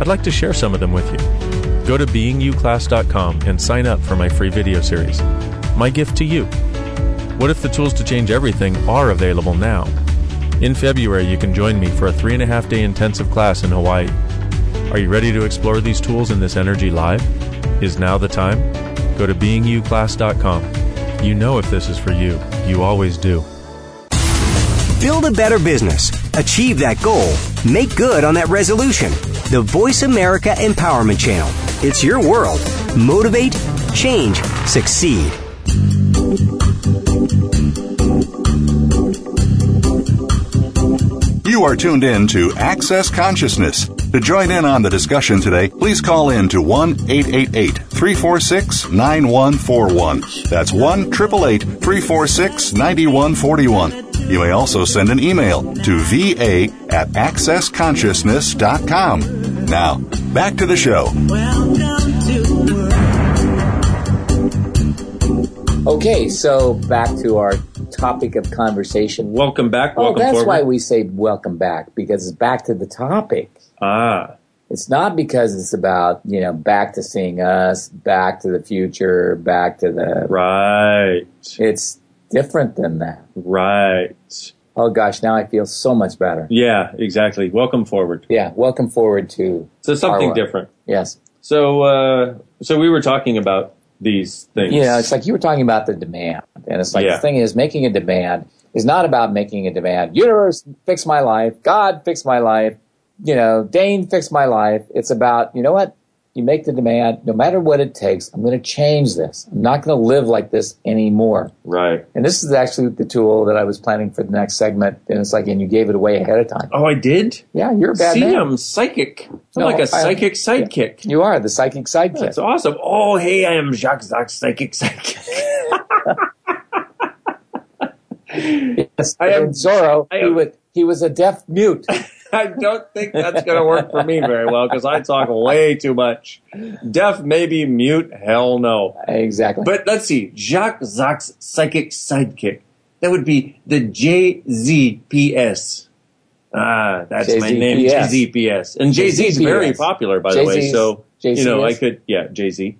I'd like to share some of them with you. Go to beingyouclass.com and sign up for my free video series. My gift to you. What if the tools to change everything are available now? In February, you can join me for a three and a half day intensive class in Hawaii. Are you ready to explore these tools in this energy live? Is now the time? Go to beingyouclass.com. You know if this is for you. You always do. Build a better business. Achieve that goal. Make good on that resolution. The Voice America Empowerment Channel. It's your world. Motivate, change, succeed. You are tuned in to Access Consciousness. To join in on the discussion today, please call in to 1 888 346 9141. That's 1 888 346 9141. You may also send an email to va at accessconsciousness.com. Now, back to the show. Welcome to okay, so back to our topic of conversation. Welcome back. Oh, that's forward. why we say welcome back because it's back to the topic. Ah, It's not because it's about you know back to seeing us, back to the future, back to the right. It's different than that. Right. Oh gosh, now I feel so much better. Yeah, exactly. Welcome forward. Yeah, welcome forward to So something different. Yes. So, uh, so we were talking about these things. You know, it's like you were talking about the demand. And it's like Yeah. the thing is making a demand is not about making a demand. Universe, fix my life. God, fix my life. You know, Dane, fix my life. It's about, you know what? You make the demand, no matter what it takes, I'm going to change this. I'm not going to live like this anymore. Right. And this is actually the tool that I was planning for the next segment. And it's like, and you gave it away ahead of time. Oh, I did? Yeah, you're a bad See, man. I'm psychic. I'm No, like a I- psychic sidekick. You are the psychic sidekick. That's awesome. Oh, hey, I am Jacques Zach, psychic sidekick. Yes, I am- Zorro. I he was he was a deaf mute. I don't think that's going to work for me very well because I talk way too much. Deaf, maybe mute, hell no. exactly. But let's see, Jacques Zach's psychic sidekick. That would be the JZPS. Ah, that's my name, JZPS. And Jay Z is very popular, by the way. Jay-Z's- So you know, I could, yeah, Jay Z,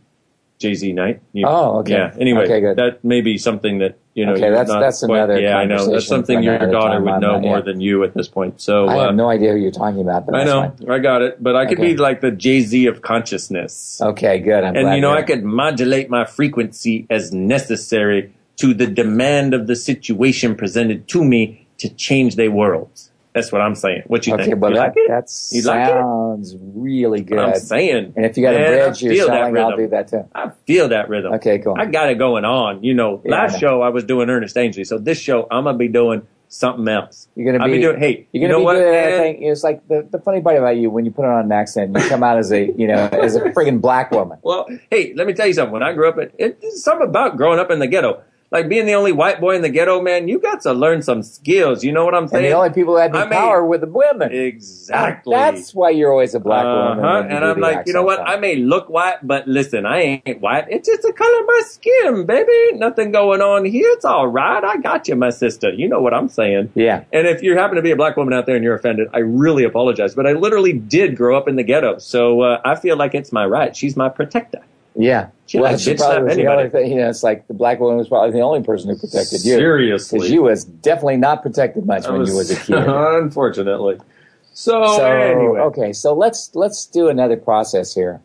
JZ Knight. You- Oh, okay. Yeah. Anyway, Okay, that may be something that you know. Okay, that's- that's quite- another Yeah, I know. That's something your daughter would know that, more yeah. than you at this point. So I uh, have no idea who you're talking about. But I know, fine. I got it, but I could Okay. be like the Jay Z of consciousness. Okay, good. I'm and you know I could modulate my frequency as necessary to the demand of the situation presented to me to change their worlds. That's what I'm saying. What you Okay, think? but you that like it? that You like it? sounds really good. I'm saying. And if you got Man, a I bridge you're selling, I'll do that too. I feel that rhythm. Okay, cool. I got it going on. You know, Yeah, I last know. show I was doing Ernest Ainsley, so this show I'm gonna be doing something else. You're gonna be, be doing. Hey, You're gonna know be what? thing. It's like the, the funny part about you when you put on an accent, you come out as a you know as a friggin' black woman. Well, hey, let me tell you something. When I grew up, it, it's something about growing up in the ghetto. Like being the only white boy in the ghetto, man, you got to learn some skills. You know what I'm saying? And the only people who had the I mean- power were the women. Exactly. That's why you're always a black woman. Uh-huh. you And I'm like, you know what? I may look white, but listen, I ain't white. It's just the color of my skin, baby. Nothing going on here. It's all right. I got you, my sister. You know what I'm saying. Yeah. And if you happen to be a black woman out there and you're offended, I really apologize. But I literally did grow up in the ghetto. So uh, I feel like it's my right. She's my protector. Yeah. She well, she probably was the only thing. You know, it's like the black woman was probably the only person who protected you. Seriously. because you was definitely not protected much I when you was a kid. Unfortunately. So, so anyway. okay, so let's let's do another process here.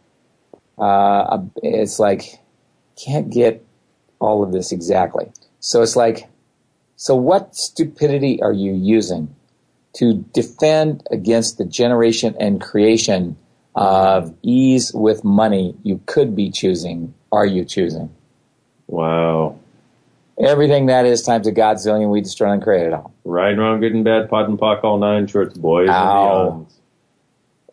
Uh, it's like can't get all of this exactly. So it's like, so what stupidity are you using to defend against the generation and creation of ease with money you could be choosing? Are you choosing? Wow. Everything that is times a godzillion, we destroy and create it all. Right, wrong, good and bad, POD and POC, all nine shorts, boys Ow.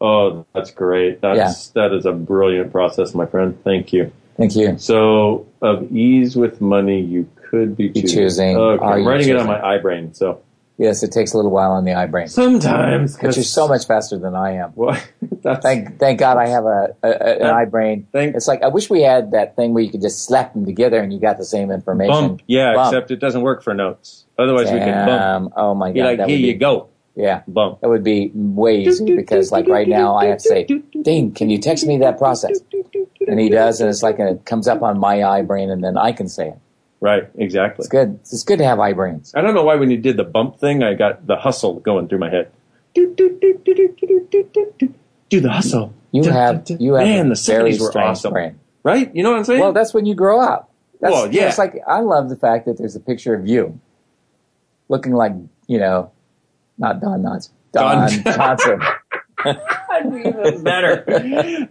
Oh, that's great. That's that is a brilliant process, my friend. Thank you. Thank you. So, of ease with money, you could be Be choosing. choosing. Okay, I'm writing it on choosing? my iBrain. So Yes, it takes a little while on the eye brain. sometimes, But you're so much faster than I am. Well, Thank, thank God I have a, a, an eye brain. Thank- It's like I wish we had that thing where you could just slap them together and you got the same information. bump. Yeah, Bump. except it doesn't work for notes. Otherwise, we can bump. Oh my God, God, like, that here would be, you go, Yeah, bump. that would be way easier because like right now I have to say, Dean, can you text me that process? And he does, and it's like a, it comes up on my eye brain, and then I can say it. Right, exactly. It's good. It's good to have eye brains. I don't know why when you did the bump thing, I got the hustle going through my head. Do the hustle. You Dun, have dun, dun. you have Man, the 70s were awesome. brain. right? You know what I'm saying? Well, that's when you grow up. That's, Well, yeah. It's like I love the fact that there's a picture of you looking like you know, not Don Knotts, Don, Don- Johnson. Even better.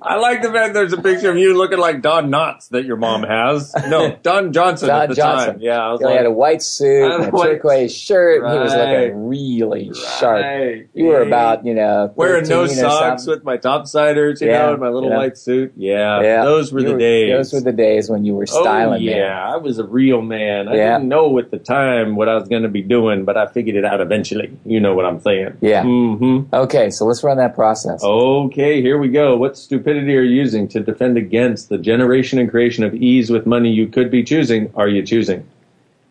I like the fact there's a picture of you looking like Don Knotts that your mom has. No, Don Johnson Don at the Johnson. time. Yeah, I was He like, had a white suit and a white- turquoise shirt. and He was Right. looking really sharp. Right. You were about, you know, wearing no socks with my topsiders, you Yeah, know, and my little yeah. white suit. Yeah, Yeah, those were you the days. Those were the days when you were Oh styling, yeah, man. I was a real man. I Yeah. didn't know at the time what I was going to be doing, but I figured it out eventually. You know what I'm saying? Yeah. hmm Okay, so let's run that process. Okay, here we go. What stupidity are you using to defend against the generation and creation of ease with money you could be choosing? Are you choosing?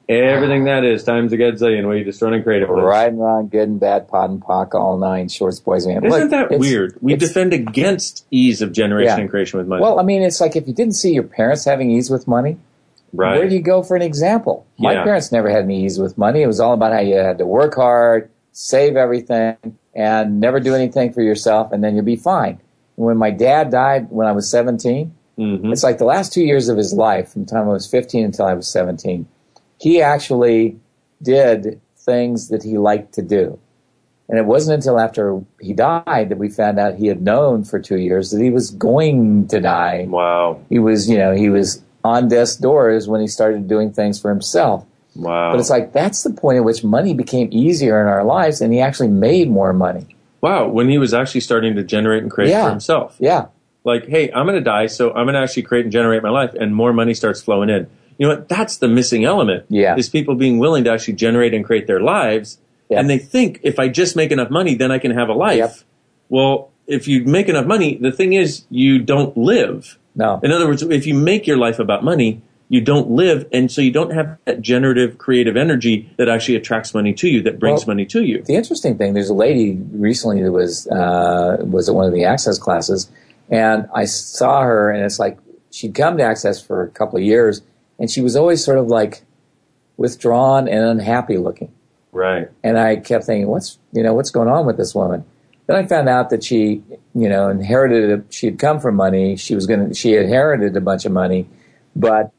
Everything that is times a gazillion. What you destroying creative? with? Right and wrong, good and bad, POD and POC, all nine, shorts, boys, man. Isn't Look, that weird? We defend against ease of generation Yeah. and creation with money. Well, I mean, it's like if you didn't see your parents having ease with money, right. where do you go for an example? My Yeah. parents never had any ease with money. It was all about how you had to work hard, save everything, and never do anything for yourself, and then you'll be fine. When my dad died when I was 17, Mhm. it's like the last two years of his life, from the time I was 15 until I was 17, he actually did things that he liked to do. And it wasn't until after he died that we found out he had known for two years that he was going to die. Wow. He was, you know, he was on death's doors when he started doing things for himself. Wow. But it's like that's the point at which money became easier in our lives and he actually made more money. wow. When he was actually starting to generate and create Yeah. for himself. Yeah. Like, hey, I'm going to die, so I'm going to actually create and generate my life, and more money starts flowing in. You know what? That's the missing element. Yeah. Is people being willing to actually generate and create their lives, Yeah. and they think if I just make enough money, then I can have a life. Yep. Well, if you make enough money, the thing is, you don't live. No. In other words, if you make your life about money, you don't live, and so you don't have that generative, creative energy that actually attracts money to you, that brings Well, money to you. The interesting thing, there's a lady recently that was uh, was at one of the access classes, and I saw her, and it's like she'd come to access for a couple of years, and she was always sort of like withdrawn and unhappy looking. Right. And I kept thinking, what's you know what's going on with this woman? Then I found out that she you know inherited. A, she had come from money. She was going to. She inherited a bunch of money, but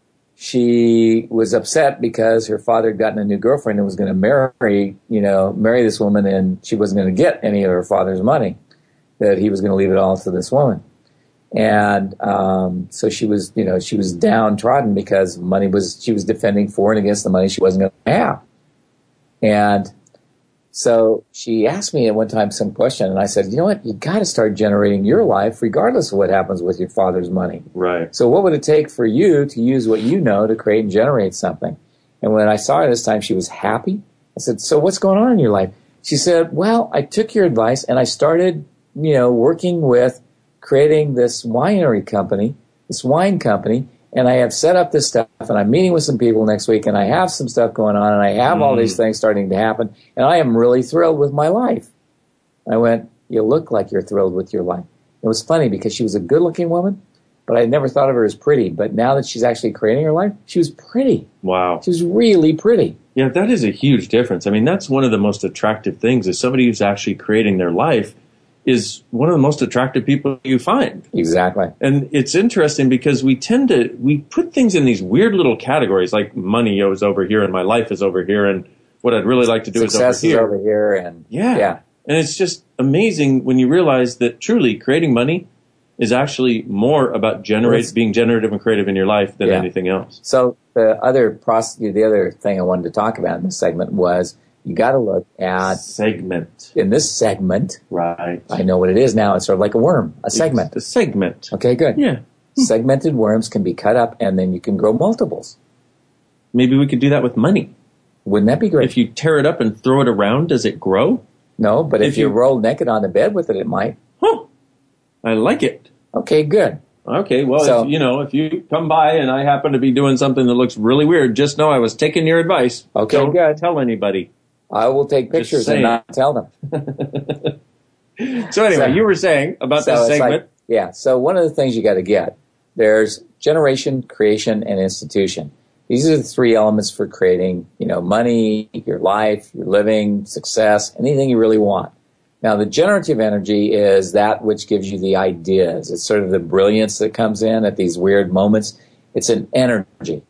she was upset because her father had gotten a new girlfriend and was going to marry you know marry this woman, and she wasn't going to get any of her father's money. That he was going to leave it all to this woman. And um, so she was, you know, she was downtrodden because money was she was defending for and against the money she wasn't going to have. And so she asked me at one time some question, and I said, you know what, you got to start generating your life regardless of what happens with your father's money. Right. So what would it take for you to use what you know to create and generate something? And when I saw her this time, she was happy. I said, so what's going on in your life? She said, well, I took your advice and I started, you know, working with creating this winery company, this wine company, and I have set up this stuff and I'm meeting with some people next week and I have some stuff going on and I have all these mm. things starting to happen and I am really thrilled with my life. I went, you look like you're thrilled with your life. It was funny because she was a good looking woman, but I never thought of her as pretty. But now that she's actually creating her life, she was pretty. Wow. She was really pretty. Yeah, that is a huge difference. I mean, that's one of the most attractive things is somebody who's actually creating their life is one of the most attractive people you find. Exactly. And it's interesting because we tend to we put things in these weird little categories like money is over here and my life is over here and what I'd really like to do Success is is over here. over here and Yeah. yeah. And it's just amazing when you realize that truly creating money is actually more about generate being generative and creative in your life than Yeah. anything else. So the other process, the other thing I wanted to talk about in this segment was you got to look at Segment. in this segment. Right. I know what it is now. It's sort of like a worm, a segment. It's a segment. Okay, good. Yeah. Hmm. Segmented worms can be cut up and then you can grow multiples. Maybe we could do that with money. Wouldn't that be great? If you tear it up and throw it around, does it grow? no, but if, if you, you- roll naked on the bed with it, it might. Huh. I like it. Okay, good. Okay, well, So- if, you know, if you come by and I happen to be doing something that looks really weird, just know I was taking your advice. Okay, Don't good. tell anybody. I will take pictures and not tell them. So anyway, So- you were saying about So this segment. like- yeah. So one of the things you got to get there's generation, creation, and institution. These are the three elements for creating, you know, money, your life, your living, success, anything you really want. Now, the generative energy is that which gives you the ideas. It's sort of the brilliance that comes in at these weird moments. It's an energy.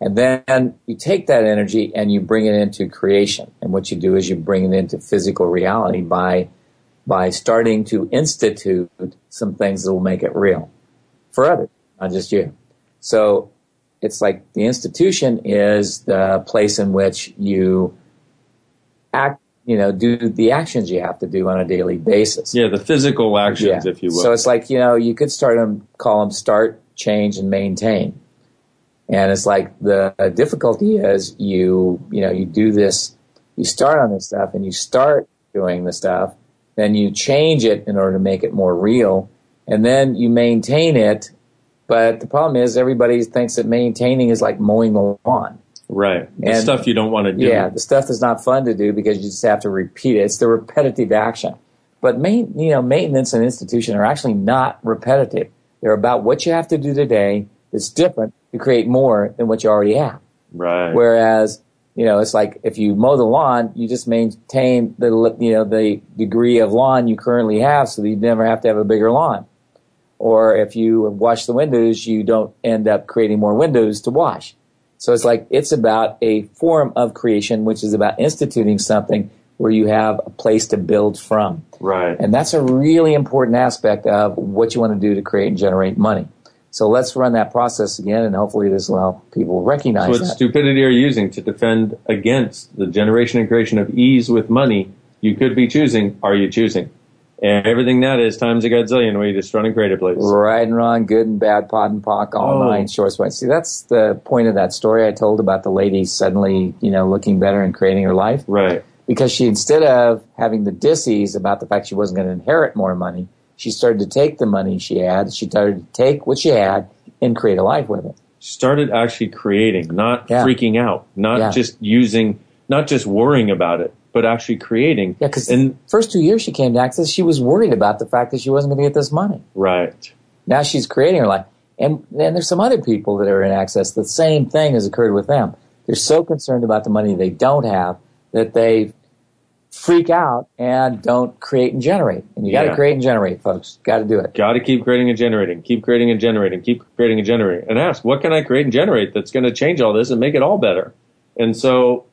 And then you take that energy and you bring it into creation. And what you do is you bring it into physical reality by, by starting to institute some things that will make it real for others, not just you. So it's like the institution is the place in which you act, you know, do the actions you have to do on a daily basis. Yeah, the physical actions, Yeah. if you will. So it's like, you know, you could start them, call them start, change, and maintain. And it's like the uh, difficulty is you, you know, you do this, you start on this stuff and you start doing the stuff, then you change it in order to make it more real, and then you maintain it. But the problem is everybody thinks that maintaining is like mowing the lawn. right. The And- stuff you don't want to do. Yeah, the stuff that's not fun to do because you just have to repeat it. It's the repetitive action. But main, you know, maintenance and institution are actually not repetitive. They're about what you have to do today that's different to create more than what you already have. Right. Whereas, you know, it's like if you mow the lawn, you just maintain the, you know, the degree of lawn you currently have so that you never have to have a bigger lawn. Or if you wash the windows, you don't end up creating more windows to wash. So it's like it's about a form of creation, which is about instituting something where you have a place to build from. Right. And that's a really important aspect of what you want to do to create and generate money. So let's run that process again, and hopefully this will help people recognize So what that. stupidity are you using to defend against the generation and creation of ease with money you could be choosing? Are you choosing? And everything that is times a godzillion you just run and create a place. Right and wrong, good and bad, POD and POC, all Oh. nine shorts. White. See, that's the point of that story I told about the lady suddenly, you know, looking better and creating her life. Right. Because she, instead of having the dissies about the fact she wasn't going to inherit more money, she started to take the money she had. She started to take what she had and create a life with it. Started actually creating, not Yeah. freaking out, not Yeah. just using, not just worrying about it, but actually creating. Yeah, because and first two years she came to Access, she was worried about the fact that she wasn't going to get this money. right. Now she's creating her life. And then there's some other people that are in access. The same thing has occurred with them. They're so concerned about the money they don't have that they freak out and don't create and generate. And you got to Yeah. create and generate, folks. Got to do it. Got to keep creating and generating, keep creating and generating, keep creating and generating, and ask, what can I create and generate that's going to change all this and make it all better? And so,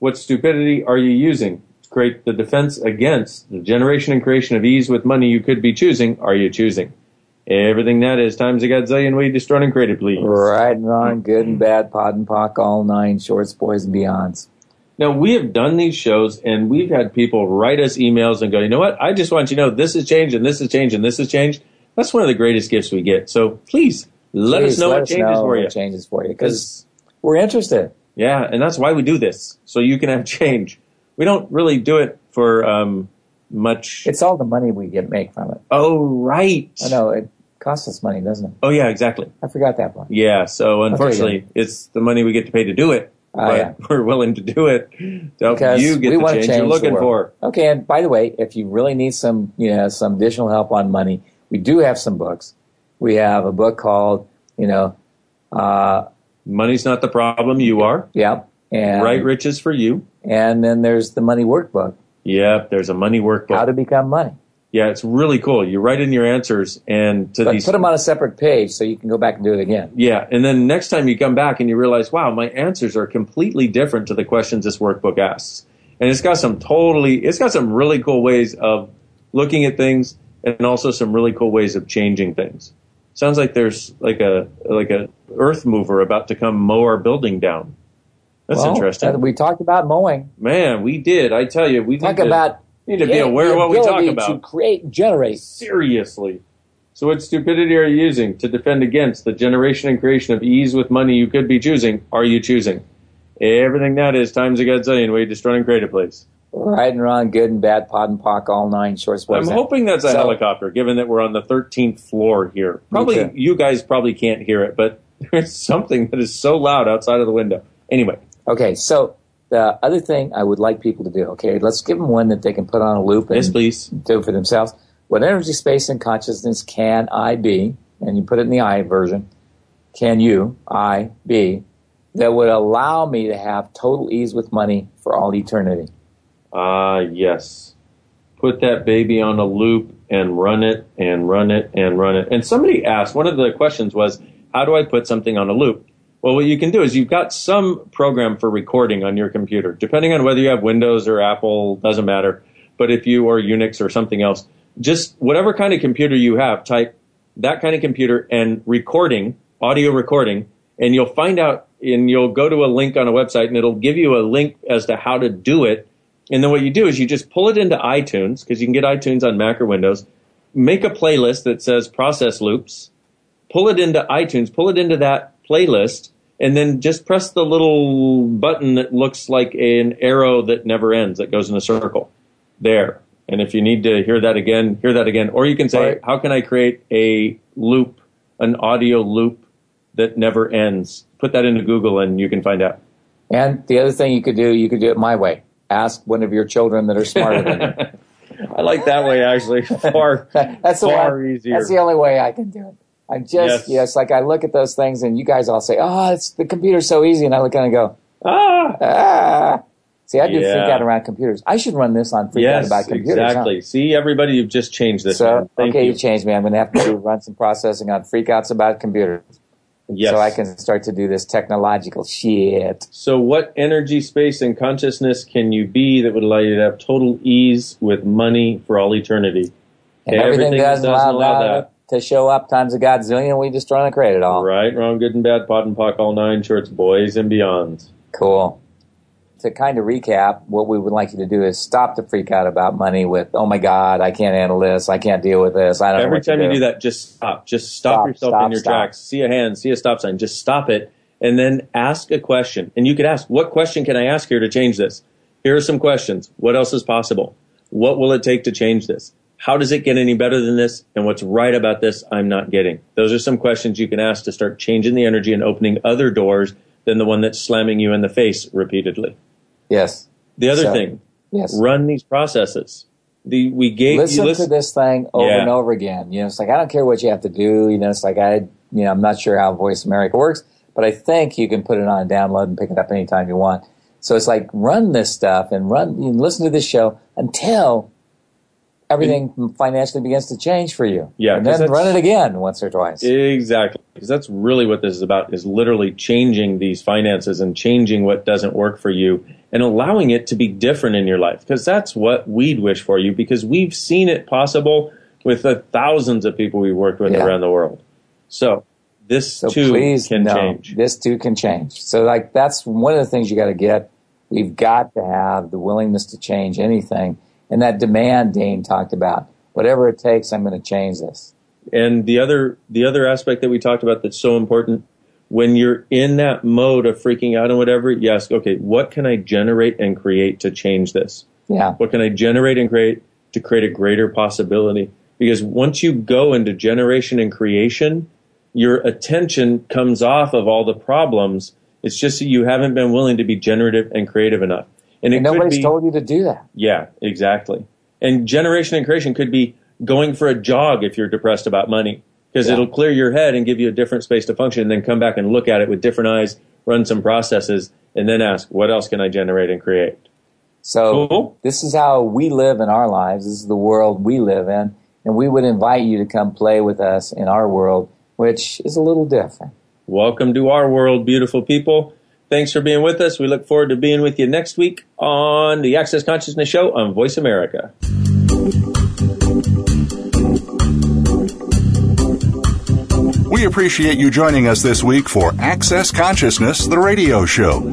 what stupidity are you using to create the defense against the generation and creation of ease with money you could be choosing? Are you choosing? Everything that is times a godzillion way destroyed and created, please. Right and wrong, good and bad, POD and POC, all nine, shorts, boys, and beyonds. Now, we have done these shows and we've had people write us emails and go, you know what? I just want you to know this has changed and this has changed and this has changed. That's one of the greatest gifts we get. So please let Please us know let what us changes know for what you. changes for you because we're interested. Yeah, and that's why we do this, so you can have change. We don't really do it for um, much. It's all the money we get make from it. Oh, right. I know it costs us money, doesn't it? Oh, yeah, exactly. I forgot that part. Yeah, so unfortunately, it's the money we get to pay to do it, But yeah. we're willing to do it to help because you get the change, change you're looking for. Okay, and by the way, if you really need some, you know, some additional help on money, we do have some books. We have a book called, you know, uh, Money's not the problem, you are. yeah, and right riches for you. and then there's the money workbook, Yep, there's a money workbook. how to become money. Yeah, it's really cool. You write in your answers and to But these put them on a separate page so you can go back and do it again. Yeah, and then next time you come back and you realize, wow, my answers are completely different to the questions this workbook asks. And it's got some totally, it's got some really cool ways of looking at things and also some really cool ways of changing things. Sounds like there's like a like a earth mover about to come mow our building down. That's Well, interesting. uh, We talked about mowing. Man, we did. I tell you, we Talk need about need to be aware of what we talk about. to create generate. Seriously. So, what stupidity are you using to defend against the generation and creation of ease with money you could be choosing? Are you choosing? Everything that is times a godzillion way to destroy and create a place. Right and wrong, good and bad, POD and POC, all nine shorts. I'm hoping that's a So- helicopter, given that we're on the 13th floor here. Probably you guys probably can't hear it, but there's something that is so loud outside of the window. Anyway, Okay, so the other thing I would like people to do, okay, let's give them one that they can put on a loop and yes, please. do for themselves. What energy, space, and consciousness can I be? And you put it in the I version. Can you, I, be? That would allow me to have total ease with money for all eternity. Ah, yes. put that baby on a loop and run it and run it and run it. And somebody asked, one of the questions was, how do I put something on a loop? Well, what you can do is you've got some program for recording on your computer, depending on whether you have Windows or Apple, doesn't matter. But if you are Unix or something else, just whatever kind of computer you have, type that kind of computer and recording, audio recording, and you'll find out and you'll go to a link on a website and it'll give you a link as to how to do it. And then what you do is you just pull it into iTunes because you can get iTunes on Mac or Windows, make a playlist that says process loops, pull it into iTunes, pull it into that playlist, and then just press the little button that looks like an arrow that never ends, that goes in a circle. There. And if you need to hear that again, hear that again. Or you can say, Right. how can I create a loop, an audio loop that never ends? Put that into Google and you can find out. And the other thing you could do, you could do it my way. Ask one of your children that are smarter than you. I like that way actually. Far, That's the far easier. That's the only way I can do it. I just Yes. yes. like I look at those things and you guys all say, "Oh, it's the computer's so easy," and I look at it and go, ah, ah. See, I do freak out around computers. I should run this on freak out yes, about computers. huh? exactly. See, everybody, you've just changed this. So. Okay, you. you changed me. I'm going to have to run some processing on freak freakouts about computers, Yes. so I can start to do this technological shit. So, what energy, space, and consciousness can you be that would allow you to have total ease with money for all eternity? And Okay, everything, doesn't allow, allow that to show up times a godzillion. We just trying to create it all. Right, wrong, good and bad, POD and POC, all nine shorts, boys and beyonds. Cool. To kind of recap, what we would like you to do is stop the freak out about money with, oh my God, I can't handle this. I can't deal with this. I don't Every time you do. do that, just stop. Just stop, Stop, yourself stop, in your stop. tracks. See a hand, see a stop sign. Just stop it, and then ask a question. And you could ask, "What question can I ask here to change this?" Here are some questions. What else is possible? What will it take to change this? How does it get any better than this? And what's right about this I'm not getting? Those are some questions you can ask to start changing the energy and opening other doors than the one that's slamming you in the face repeatedly. Yes. The other So, thing, Yes. run these processes. The we gave listen, you listen to this thing over Yeah. and over again. You know, it's like I don't care what you have to do. You know, it's like I, you know, I'm not sure how Voice America works, but I think you can put it on a download and pick it up anytime you want. So it's like run this stuff and run, you know, listen to this show until everything financially begins to change for you. Yeah, and then run it again once or twice. Exactly. Because that's really what this is about is literally changing these finances and changing what doesn't work for you and allowing it to be different in your life. Because that's what we'd wish for you because we've seen it possible with the thousands of people we've worked with Yeah. around the world. So this So too please can know, change. This too can change. So like that's one of the things you got to get. We've got to have the willingness to change anything, and that demand Dane talked about. Whatever it takes, I'm going to change this. And the other the other aspect that we talked about that's so important when you're in that mode of freaking out and whatever, you ask, okay, what can I generate and create to change this? Yeah. What can I generate and create to create a greater possibility? Because once you go into generation and creation, your attention comes off of all the problems. It's just that you haven't been willing to be generative and creative enough. And And nobody's be, told you to do that. yeah, exactly. And generation and creation could be going for a jog if you're depressed about money, because Yeah. it'll clear your head and give you a different space to function, and then come back and look at it with different eyes, run some processes, and then ask, what else can I generate and create? So Cool. this is how we live in our lives. This is the world we live in, and we would invite you to come play with us in our world, which is a little different. Welcome to our world, beautiful people. Thanks for being with us. We look forward to being with you next week on the Access Consciousness Show on Voice America. We appreciate you joining us this week for Access Consciousness, the radio show.